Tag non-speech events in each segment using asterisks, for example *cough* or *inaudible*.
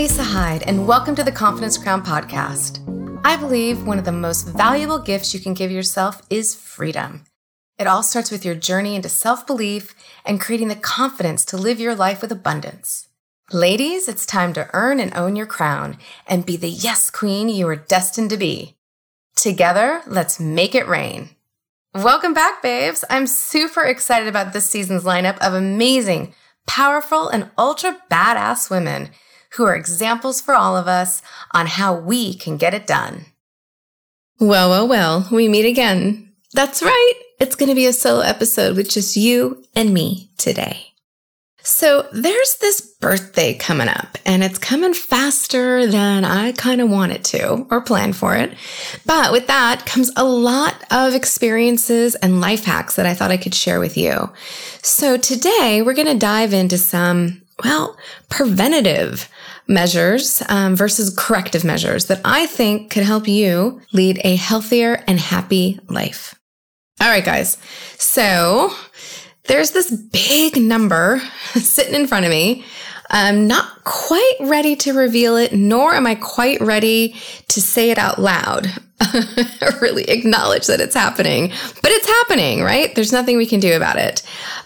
Lisa Hyde, and welcome to the Confidence Crown podcast. I believe one of the most valuable gifts you can give yourself is freedom. It all starts with your journey into self belief and creating the confidence to live your life with abundance. Ladies, it's time to earn and own your crown and be the yes queen you are destined to be. Together, let's make it rain. Welcome back, babes. I'm super excited about this season's lineup of amazing, powerful, and ultra badass women who are examples for all of us on how we can get it done. Well, well, well, we meet again. That's right. It's going to be a solo episode with just you and me today. So there's this birthday coming up and it's coming faster than I kind of want it to or plan for it. But with that comes a lot of experiences and life hacks that I thought I could share with you. So today we're going to dive into some, well, preventative measures um, versus corrective measures that I think could help you lead a healthier and happy life. All right, guys. So there's this big number *laughs* sitting in front of me. I'm not quite ready to reveal it, nor am I quite ready to say it out loud. *laughs* really acknowledge that it's happening, but it's happening, right? There's nothing we can do about it.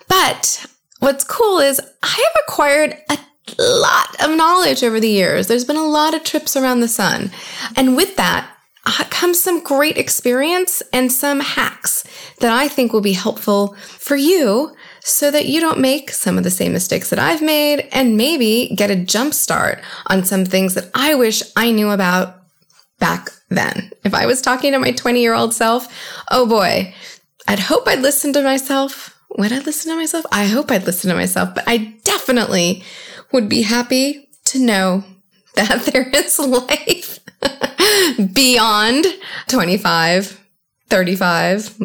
But what's cool is I have acquired a lot of knowledge over the years. There's been a lot of trips around the sun. And with that, uh, comes some great experience and some hacks that I think will be helpful for you so that you don't make some of the same mistakes that I've made and maybe get a jump start on some things that I wish I knew about back then. If I was talking to my 20 year old self, oh boy, I'd hope I'd listen to myself. Would I listen to myself? I hope I'd listen to myself, but I definitely would be happy to know *laughs* that there is life *laughs* beyond 25, 35,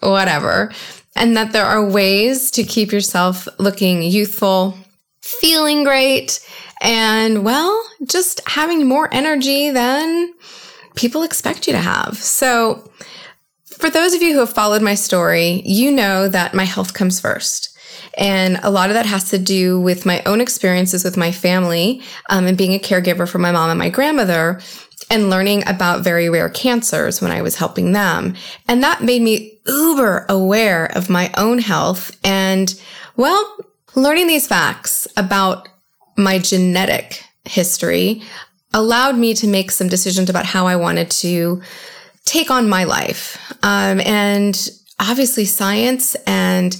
whatever. And that there are ways to keep yourself looking youthful, feeling great, and well, just having more energy than people expect you to have. So, for those of you who have followed my story, you know that my health comes first. And a lot of that has to do with my own experiences with my family um, and being a caregiver for my mom and my grandmother and learning about very rare cancers when I was helping them. And that made me uber aware of my own health and, well, learning these facts about my genetic history allowed me to make some decisions about how I wanted to take on my life. Um, and obviously science and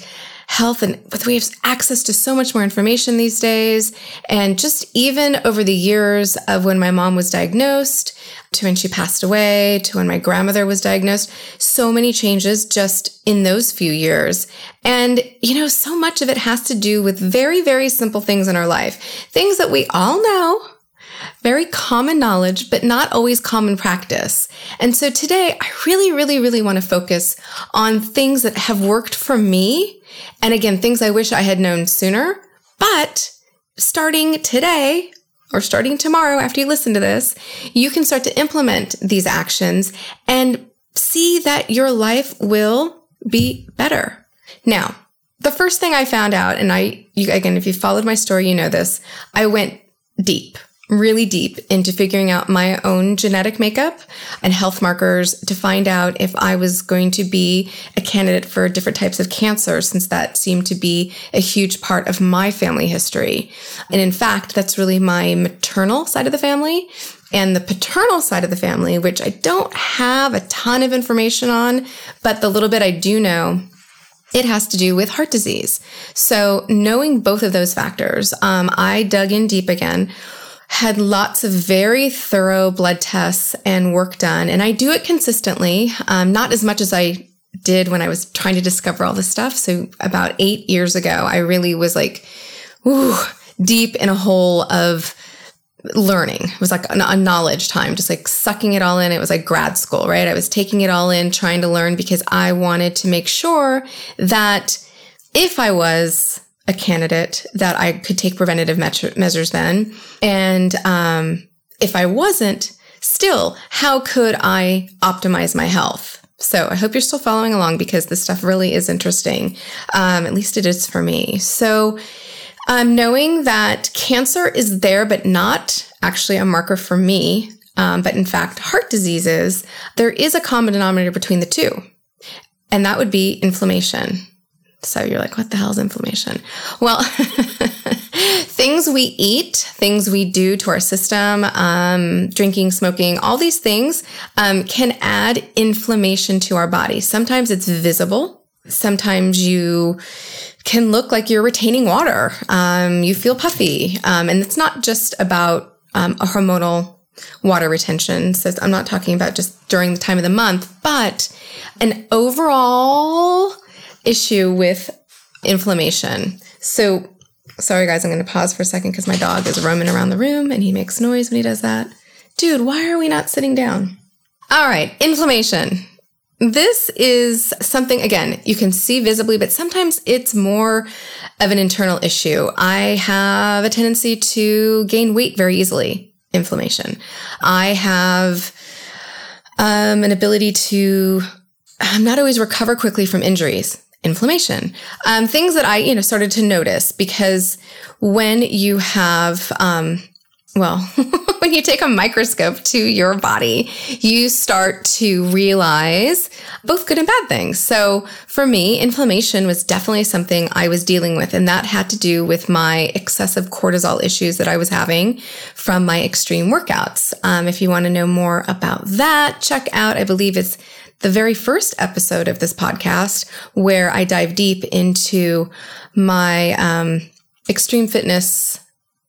health and but we have access to so much more information these days. And just even over the years of when my mom was diagnosed to when she passed away to when my grandmother was diagnosed, so many changes just in those few years. And, you know, so much of it has to do with very, very simple things in our life, things that we all know very common knowledge, but not always common practice. And so today I really, really, really want to focus on things that have worked for me. And again, things I wish I had known sooner, but starting today, or starting tomorrow after you listen to this, you can start to implement these actions and see that your life will be better. Now, the first thing I found out, and I, you, again, if you followed my story, you know this, I went deep really deep into figuring out my own genetic makeup and health markers to find out if I was going to be a candidate for different types of cancer, since that seemed to be a huge part of my family history. And in fact, that's really my maternal side of the family. And the paternal side of the family, which I don't have a ton of information on, but the little bit I do know it has to do with heart disease. So knowing both of those factors, um, I dug in deep again had lots of very thorough blood tests and work done. And I do it consistently, um, not as much as I did when I was trying to discover all this stuff. So about eight years ago, I really was like, ooh, deep in a hole of learning. It was like a knowledge time, just like sucking it all in. It was like grad school, right? I was taking it all in, trying to learn because I wanted to make sure that if I was a candidate that I could take preventative measures then. And um, if I wasn't, still, how could I optimize my health? So I hope you're still following along because this stuff really is interesting. Um, at least it is for me. So um, knowing that cancer is there, but not actually a marker for me, um, but in fact, heart diseases, there is a common denominator between the two, and that would be inflammation. So you're like, what the hell is inflammation? Well, *laughs* things we eat, things we do to our system, um, drinking, smoking, all these things um, can add inflammation to our body. Sometimes it's visible. Sometimes you can look like you're retaining water. Um, you feel puffy. Um, and it's not just about um, a hormonal water retention. So I'm not talking about just during the time of the month, but an overall issue with inflammation. So, sorry guys, I'm going to pause for a second because my dog is roaming around the room and he makes noise when he does that. Dude, why are we not sitting down? All right, inflammation. This is something, again, you can see visibly, but sometimes it's more of an internal issue. I have a tendency to gain weight very easily, inflammation. I have um, an ability to, I'm not always recover quickly from injuries inflammation. Um, things that I, you know, started to notice because when you have, um, well, *laughs* when you take a microscope to your body, you start to realize both good and bad things. So for me, inflammation was definitely something I was dealing with. And that had to do with my excessive cortisol issues that I was having from my extreme workouts. Um, if you want to know more about that, check out, I believe it's the very first episode of this podcast where I dive deep into my um, extreme fitness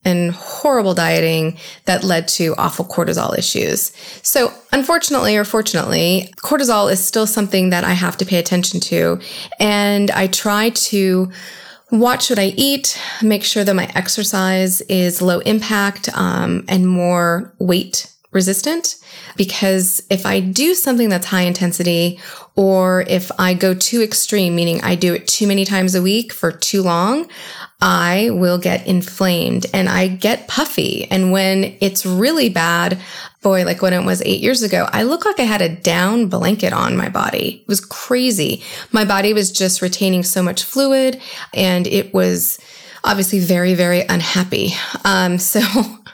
and horrible dieting that led to awful cortisol issues. So, unfortunately or fortunately, cortisol is still something that I have to pay attention to. And I try to watch what I eat, make sure that my exercise is low impact um, and more weight resistant because if I do something that's high intensity or if I go too extreme, meaning I do it too many times a week for too long, I will get inflamed and I get puffy. And when it's really bad, boy, like when it was eight years ago, I look like I had a down blanket on my body. It was crazy. My body was just retaining so much fluid and it was obviously very, very unhappy. Um, *laughs* so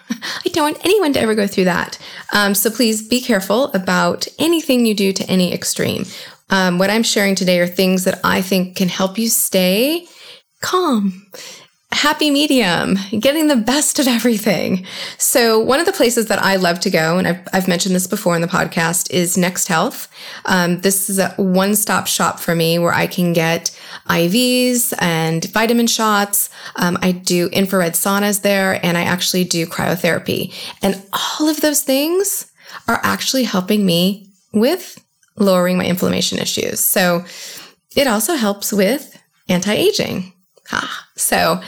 I don't want anyone to ever go through that. Um, so please be careful about anything you do to any extreme. Um, what I'm sharing today are things that I think can help you stay calm happy medium, getting the best of everything. So one of the places that I love to go, and I've, I've mentioned this before in the podcast, is Next Health. Um, this is a one-stop shop for me where I can get IVs and vitamin shots. Um, I do infrared saunas there, and I actually do cryotherapy. And all of those things are actually helping me with lowering my inflammation issues. So it also helps with anti-aging. Ah, so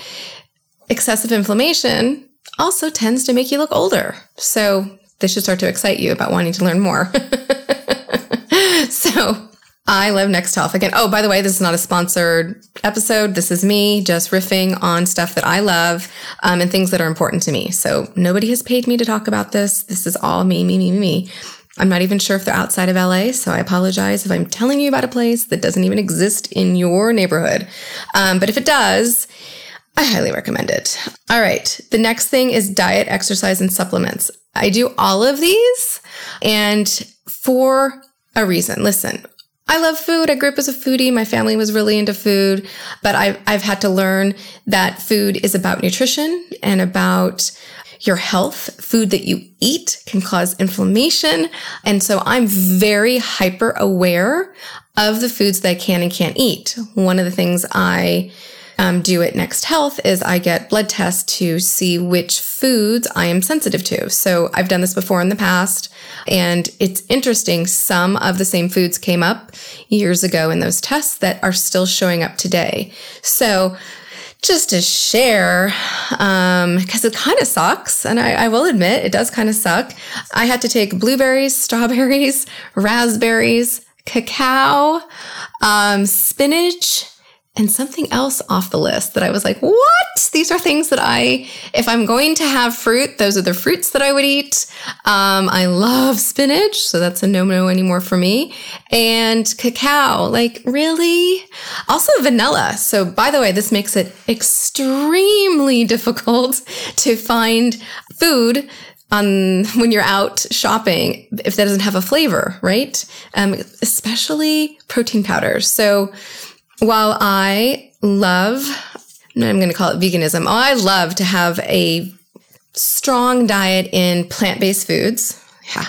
excessive inflammation also tends to make you look older. So this should start to excite you about wanting to learn more. *laughs* so I love Next Health. Again, oh, by the way, this is not a sponsored episode. This is me just riffing on stuff that I love um, and things that are important to me. So nobody has paid me to talk about this. This is all me, me, me, me, me. I'm not even sure if they're outside of LA, so I apologize if I'm telling you about a place that doesn't even exist in your neighborhood. Um, but if it does, I highly recommend it. All right. The next thing is diet, exercise, and supplements. I do all of these and for a reason. Listen, I love food. I grew up as a foodie. My family was really into food, but I've, I've had to learn that food is about nutrition and about your health. Food that you eat can cause inflammation. And so I'm very hyper aware of the foods that I can and can't eat. One of the things I um, do at Next Health is I get blood tests to see which foods I am sensitive to. So I've done this before in the past, and it's interesting. Some of the same foods came up years ago in those tests that are still showing up today. So just to share, um, because um, it kind of sucks. And I, I will admit, it does kind of suck. I had to take blueberries, *laughs* strawberries, raspberries, cacao, um, spinach, and something else off the list that I was like, what? These are things that I, if I'm going to have fruit, those are the fruits that I would eat. Um, I love spinach, so that's a no no anymore for me. And cacao, like really? Also vanilla. So by the way, this makes it extremely *laughs* difficult to find food on when you're out shopping if that doesn't have a flavor, right? Um, especially protein powders. So while I love, I'm going to call it veganism. Oh, I love to have a strong diet in plant-based foods. Yeah.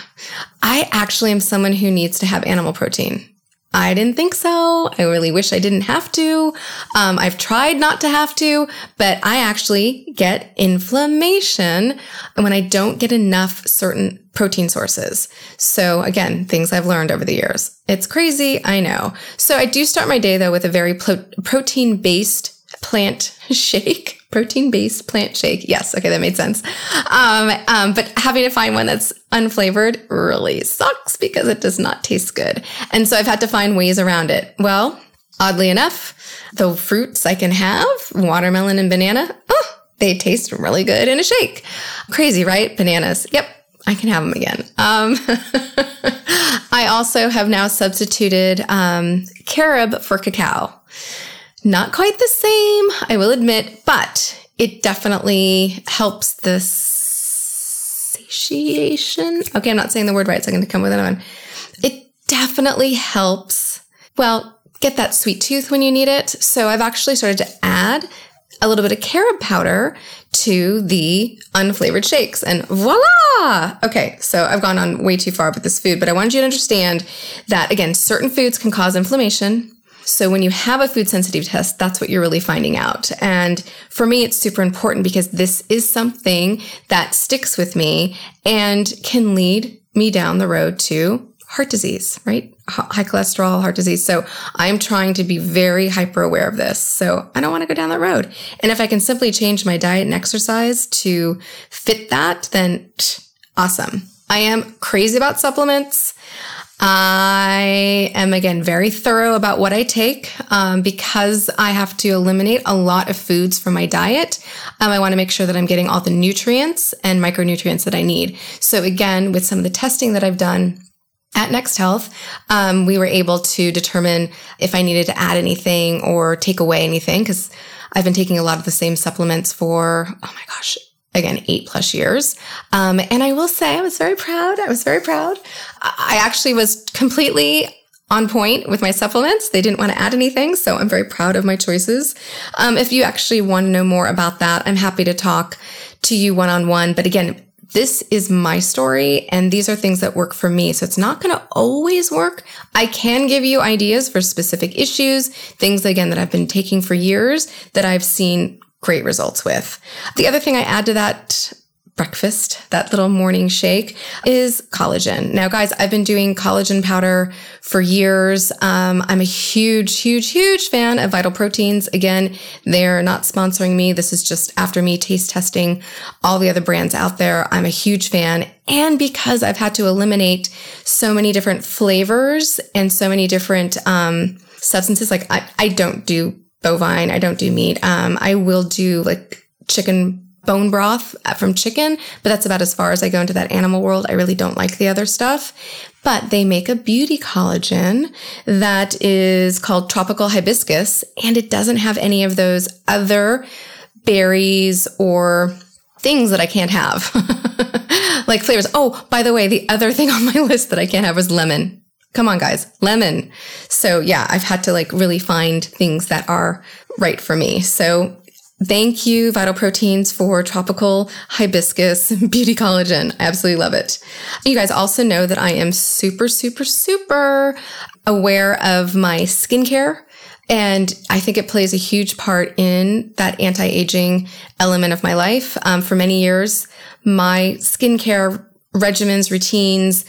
I actually am someone who needs to have animal protein. I didn't think so. I really wish I didn't have to. Um, I've tried not to have to, but I actually get inflammation when I don't get enough certain protein sources. So again, things I've learned over the years. It's crazy. I know. So I do start my day though with a very pro- protein based plant *laughs* shake protein based plant shake. Yes. Okay. That made sense. Um, um, but having to find one that's unflavored really sucks because it does not taste good. And so I've had to find ways around it. Well, oddly enough, the fruits I can have, watermelon and banana, oh, they taste really good in a shake. Crazy, right? Bananas. Yep. I can have them again. Um, *laughs* I also have now substituted um, carob for cacao. Not quite the same, I will admit, but it definitely helps the satiation. Okay, I'm not saying the word right, so I'm going to come with another one. It definitely helps, well, get that sweet tooth when you need it. So I've actually started to add a little bit of carob powder to the unflavored shakes and voila! Okay, so I've gone on way too far with this food, but I wanted you to understand that again, certain foods can cause inflammation so when you have a food sensitive test, that's what you're really finding out. And for me, it's super important because this is something that sticks with me and can lead me down the road to heart disease, right? High cholesterol, heart disease. So I'm trying to be very hyper aware of this. So I don't want to go down that road. And if I can simply change my diet and exercise to fit that, then *tsk* awesome. I am crazy about supplements. I am again very thorough about what I take um, because I have to eliminate a lot of foods from my diet. Um, I want to make sure that I'm getting all the nutrients and micronutrients that I need. So again, with some of the testing that I've done, at Next Health, um, we were able to determine if I needed to add anything or take away anything because I've been taking a lot of the same supplements for, oh my gosh, again, eight plus years. Um, and I will say I was very proud. I was very proud. I actually was completely on point with my supplements. They didn't want to add anything. So I'm very proud of my choices. Um, if you actually want to know more about that, I'm happy to talk to you one on one. But again, this is my story and these are things that work for me. So it's not going to always work. I can give you ideas for specific issues, things again that I've been taking for years that I've seen great results with. The other thing I add to that breakfast, that little morning shake is collagen. Now, guys, I've been doing collagen powder for years. Um, I'm a huge, huge, huge fan of Vital Proteins. Again, they're not sponsoring me. This is just after me taste testing all the other brands out there. I'm a huge fan. And because I've had to eliminate so many different flavors and so many different, um, substances, like I, I don't do bovine. I don't do meat. Um, I will do like chicken bone broth from chicken, but that's about as far as I go into that animal world. I really don't like the other stuff. But they make a beauty collagen that is called tropical hibiscus, and it doesn't have any of those other berries or things that I can't have. *laughs* like flavors. Oh, by the way, the other thing *laughs* on my list that I can't have was lemon. Come on, guys, lemon. So yeah, I've had to like really find things that are right for me. So Thank you, Vital Proteins, for tropical hibiscus *laughs* beauty collagen. I absolutely love it. You guys also know that I am super, super, super aware of my skincare. And I think it plays a huge part in that anti aging element of my life. Um, for many years, my skincare regimens, routines,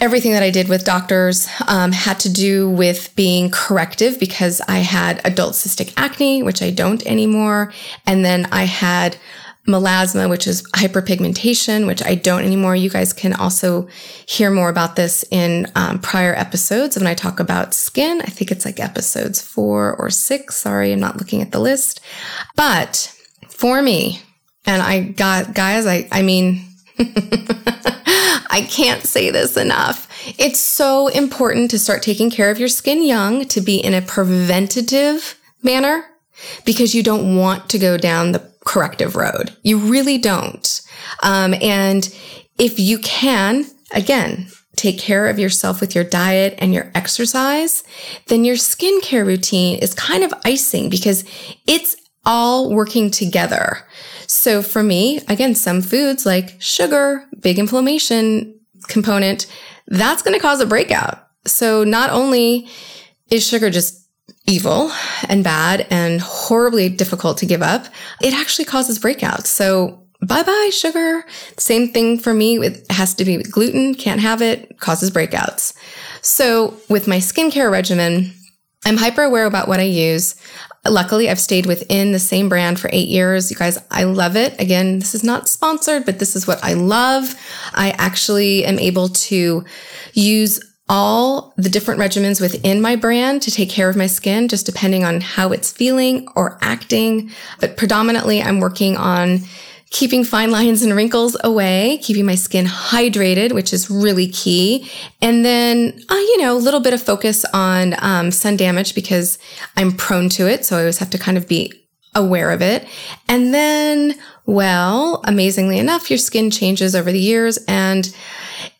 everything that I did with doctors um, had to do with being corrective because I had adult cystic acne, which I don't anymore. And then I had melasma, which is hyperpigmentation, which I don't anymore. You guys can also hear more about this in um, prior episodes when I talk about skin. I think it's like episodes four or six. Sorry, I'm not looking at the list. But for me, and I got, guys, I, I mean, *laughs* I can't say this enough. It's so important to start taking care of your skin young, to be in a preventative manner, because you don't want to go down the corrective road. You really don't. Um, and if you can, again, take care of yourself with your diet and your exercise, then your skincare routine is kind of icing because it's all working together. So for me, again, some foods like sugar, big inflammation component, that's going to cause a breakout. So not only is sugar just evil and bad and horribly difficult to give up, it actually causes breakouts. So bye bye sugar. Same thing for me. It has to be gluten. Can't have it. Causes breakouts. So with my skincare regimen, I'm hyper aware about what I use. Luckily, I've stayed within the same brand for eight years. You guys, I love it. Again, this is not sponsored, but this is what I love. I actually am able to use all the different regimens within my brand to take care of my skin, just depending on how it's feeling or acting. But predominantly, I'm working on keeping fine lines and wrinkles away, keeping my skin hydrated, which is really key. And then, uh, you know, a little bit of focus on um, sun damage because I'm prone to it. So I always have to kind of be aware of it. And then, well, amazingly enough, your skin changes over the years. And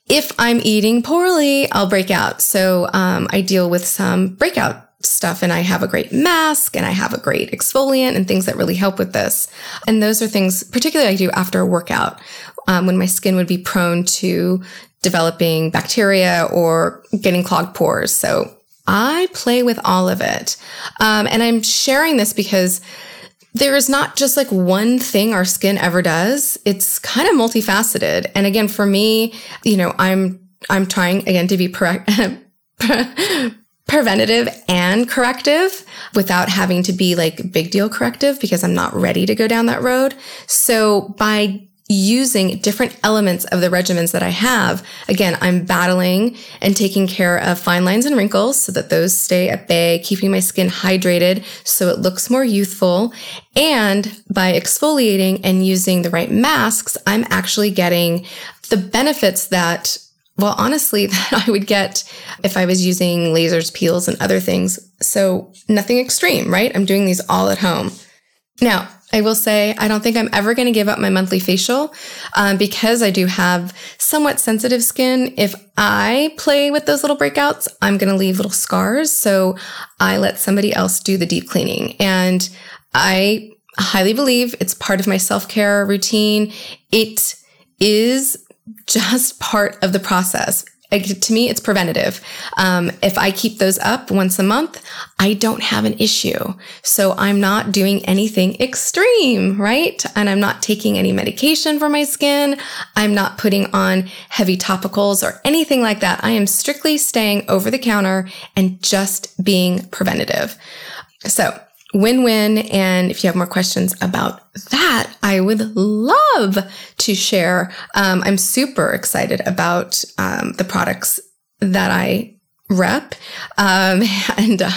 if I'm eating poorly, I'll break out. So um, I deal with some breakout stuff and I have a great mask and I have a great exfoliant and things that really help with this. And those are things, particularly I do after a workout um, when my skin would be prone to developing bacteria or getting clogged pores. So I play with all of it. Um, and I'm sharing this because there is not just like one thing our skin ever does. It's kind of multifaceted. And again, for me, you know, I'm, I'm trying again to be *laughs* preventative and corrective without having to be like big deal corrective because I'm not ready to go down that road. So by using different elements of the regimens that I have, again, I'm battling and taking care of fine lines and wrinkles so that those stay at bay, keeping my skin hydrated so it looks more youthful. And by exfoliating and using the right masks, I'm actually getting the benefits that well, honestly, that *laughs* I would get if I was using lasers, peels, and other things. So nothing extreme, right? I'm doing these all at home. Now, I will say I don't think I'm ever going to give up my monthly facial um, because I do have somewhat sensitive skin. If I play with those little breakouts, I'm going to leave little scars. So I let somebody else do the deep cleaning. And I highly believe it's part of my self care routine. It is just part of the process. to me, it's preventative. Um, if I keep those up once a month, I don't have an issue. So I'm not doing anything extreme, right? And I'm not taking any medication for my skin. I'm not putting on heavy topicals or anything like that. I am strictly staying over the counter and just being preventative. So win win. And if you have more questions about that, I would love to share. Um, I'm super excited about um, the products that I rep. Um, *laughs* and uh,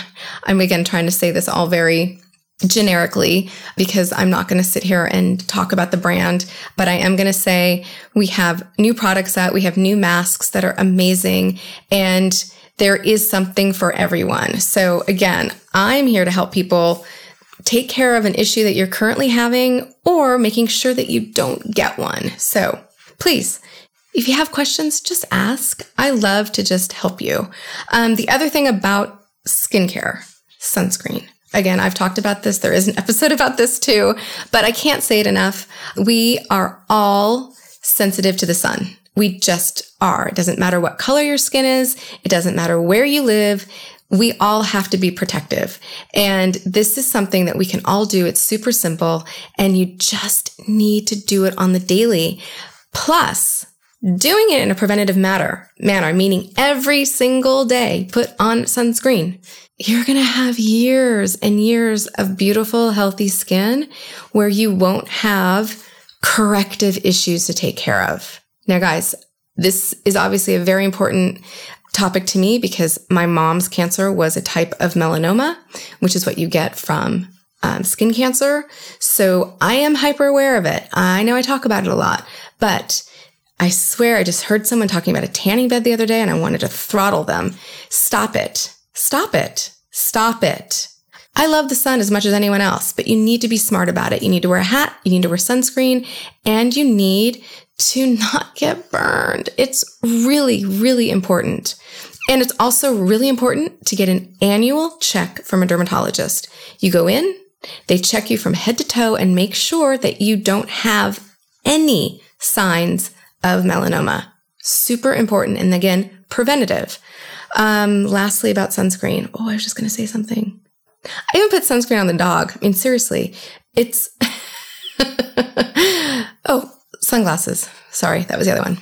I'm again trying to say this all very generically because I'm not going to sit here and talk about the brand, but I am going to say we have new products out. We have new masks that are amazing and there is something for everyone. So again, I'm here to help people take care of an issue that you're currently having or making sure that you don't get one. So please, if you have questions, just ask. I love to just help you. Um, the other thing about skincare, sunscreen. Again, I've talked about this. There is an *laughs* episode about this too, but I can't say it enough. We are all sensitive to the sun. We just are. It doesn't matter what color your skin is. It doesn't matter where you live. We all have to be protective. And this is something that we can all do. It's super simple and you just need to do it on the daily. Plus, doing it in a preventative matter, manner, meaning every single day, put on sunscreen. You're going to have years and years of beautiful, healthy skin where you won't have corrective issues to take care of. Now, guys, this is obviously a very important topic to me because my mom's cancer was a type of melanoma, which is what you get from um, skin cancer. So I am hyper aware of it. I know I talk about it a lot, but I swear I just heard someone talking about a tanning bed the other day and I wanted to throttle them. Stop it. Stop it. Stop it. I love the sun as much as anyone else, but you need to be smart about it. You need to wear a hat, you need to wear sunscreen, and you need to *laughs* not get burned. It's really, really important. And it's also really important to get an annual check from a dermatologist. You go in, they check you from head to toe and make sure that you don't have any signs of melanoma. Super important. And again, preventative. Um, lastly, about sunscreen. Oh, I was just going to say something. I even put sunscreen on the dog. I mean, seriously, it's. *laughs* oh, sunglasses. Sorry, that was the other one.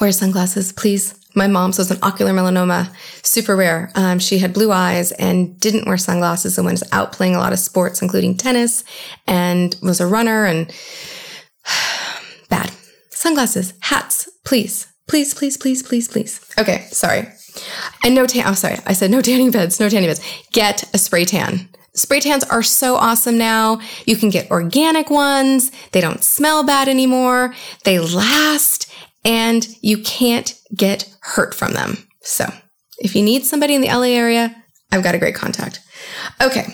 Wear sunglasses, please. My mom's was an ocular melanoma, super rare. Um, she had blue eyes and didn't wear sunglasses and was out playing a lot of sports, including tennis, and was a runner and *sighs* bad. Sunglasses, hats, please, please, please, please, please, please. Okay, sorry. And no tan. I'm oh, sorry. I said no tanning beds, no tanning beds. Get a spray tan. Spray tans are so awesome now. You can get organic ones. They don't smell bad anymore. They last and you can't get hurt from them. So if you need somebody in the LA area, I've got a great contact. Okay.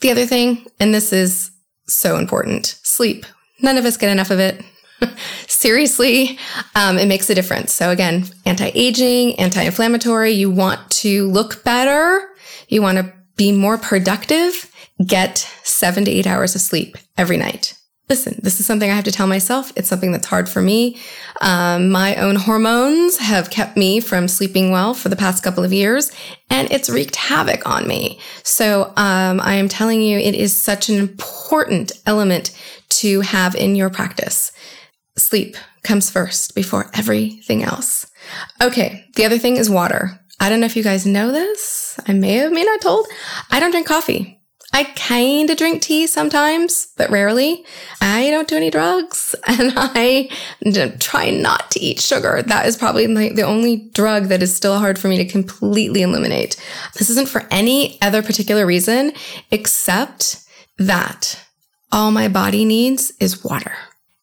The other thing, and this is so important sleep. None of us get enough of it. *laughs* Seriously, um, it makes a difference. So again, anti-aging, anti-inflammatory. You want to look better. You want to be more productive. Get seven to eight hours of sleep every night. Listen, this is something I have to tell myself. It's something that's hard for me. Um, my own hormones have kept me from sleeping well for the past couple of years, and it's wreaked havoc on me. So um, I am telling you, it is such an important element to have in your practice sleep comes first before everything else. Okay. The other thing is water. I don't know if you guys know this. I may have, may not told. I don't drink coffee. I kind of drink tea sometimes, but rarely. I don't do any drugs *laughs* and I try not to eat sugar. That is probably the only drug that is still hard for me to completely eliminate. This isn't for any other particular reason except that all my body needs is water.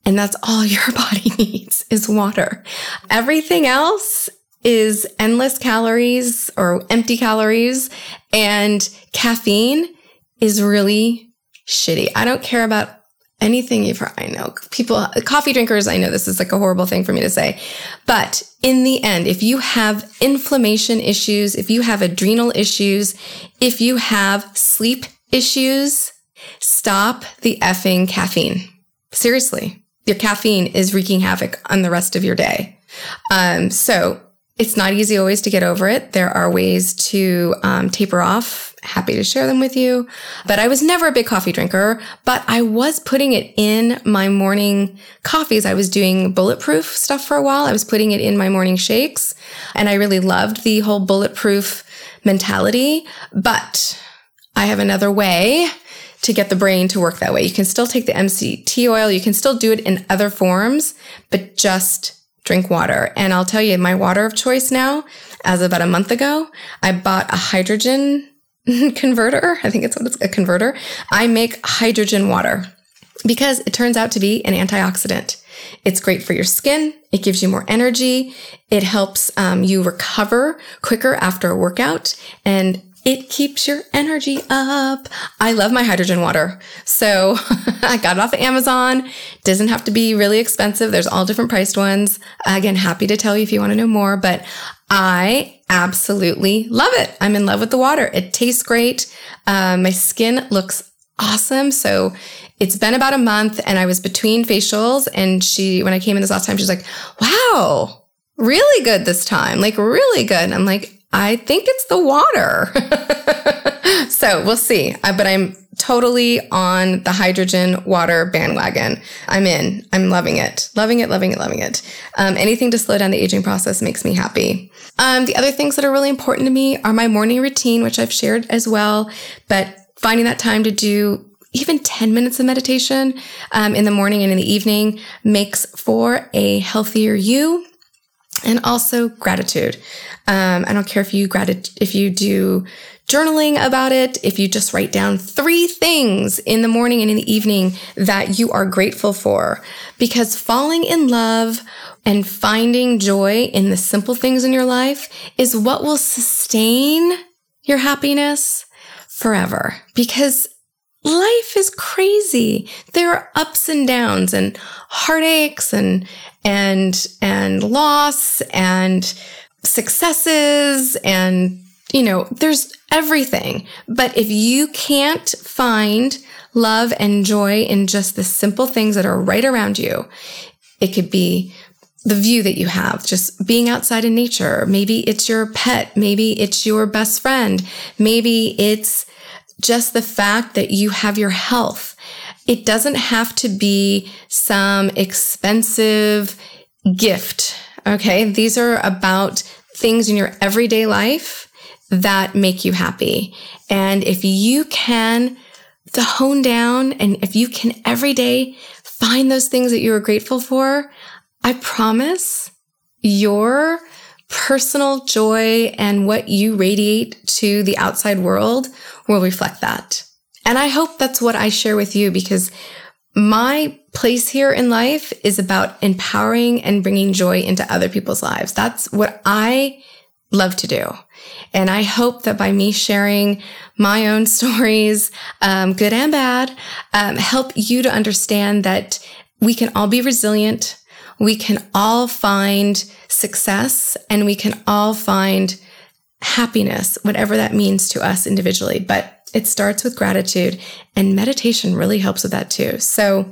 And that's all your *laughs* body needs is water. Everything else is endless calories or empty calories and caffeine is really shitty. I don't care about anything you've heard. I know people, coffee drinkers, I know this is like a horrible thing for me to say, but in the end, if you have inflammation issues, if you have adrenal issues, if you have sleep issues, stop the effing caffeine. Seriously your caffeine is wreaking havoc on the rest of your day. Um, so it's not easy always to get over it. There are ways to um, taper off. Happy to share them with you. But I was never a big coffee drinker, but I was putting it in my morning coffees. I was doing bulletproof stuff for a while. I was putting it in my morning shakes and I really loved the whole bulletproof mentality. But I have another way to get the brain to work that way. You can still take the MCT oil. You can still do it in other forms, but just drink water. And I'll tell you, my water of choice now, as about a month ago, I bought a hydrogen *laughs* converter. I think it's what it's a converter. I make hydrogen water because it turns out to be an antioxidant. It's great for your skin. It gives you more energy. It helps um, you recover quicker after a workout. And it keeps your energy up. I love my hydrogen water. So *laughs* I got it off of Amazon. Doesn't have to be really expensive. There's all different priced ones. Again, happy to tell you if you want to know more, but I absolutely love it. I'm in love with the water. It tastes great. Um, my skin looks awesome. So it's been about a month and I was between facials and she, when I came in this last time, she's like, wow, really good this time. Like really good. And I'm like, I think it's the water. *laughs* so we'll see. But I'm totally on the hydrogen water bandwagon. I'm in. I'm loving it. Loving it, loving it, loving it. Um, anything to slow down the aging process makes me happy. Um, the other things that are really important to me are my morning routine, which I've shared as well, but finding that time to do even 10 minutes of meditation um, in the morning and in the evening makes for a healthier you and also gratitude. Um, I don't care if you if you do journaling about it, if you just write down three things in the morning and in the evening that you are grateful for, because falling in love and finding joy in the simple things in your life is what will sustain your happiness forever. Because life is crazy. There are ups and downs and heartaches and, and, and loss and successes and, you know, there's everything. But if you can't find love and joy in just the simple things that are right around you, it could be the view that you have, just being outside in nature. Maybe it's your pet. Maybe it's your best friend. Maybe it's just the fact that you have your health. It doesn't have to be some expensive gift. Okay. These are about things in your everyday life that make you happy. And if you can to hone down and if you can every day find those things that you are grateful for, I promise your personal joy and what you radiate to the outside world will reflect that. And I hope that's what I share with you because my place here in life is about empowering and bringing joy into other people's lives. That's what I love to do. And I hope that by me sharing my own *laughs* stories, um, good and bad, um, help you to understand that we can all be resilient. We can all find success and we can all find happiness, whatever that means to us individually. But it starts with gratitude and meditation really helps with that too. So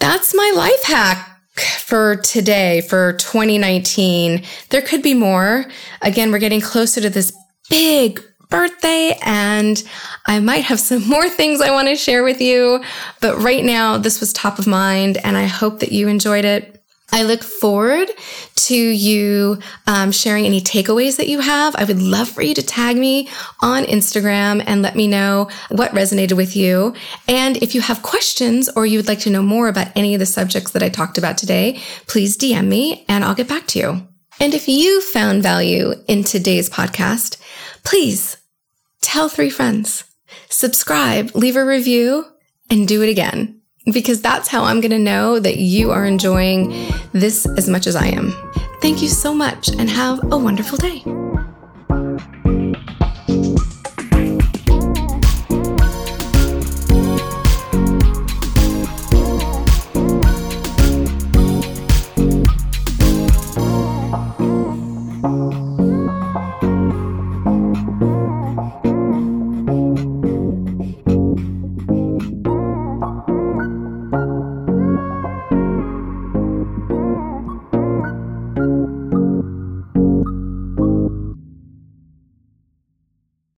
that's my life hack for today, for 2019. There could be more. Again, we're getting closer to this big birthday and I might have some *laughs* more things I want to share with you. But right now, this was top of mind and I hope that you enjoyed it. I look forward to you um, sharing any takeaways that you have. I would love for you to tag me on Instagram and let me know what resonated with you. And if you have questions or you would like to know more about any of the subjects that I talked about today, please DM me and I'll get back to you. And if you found value in today's podcast, please tell three friends, subscribe, leave a review, and do it again because that's how I'm going to know that you are enjoying this as much as I am. Thank you so much and have a wonderful day.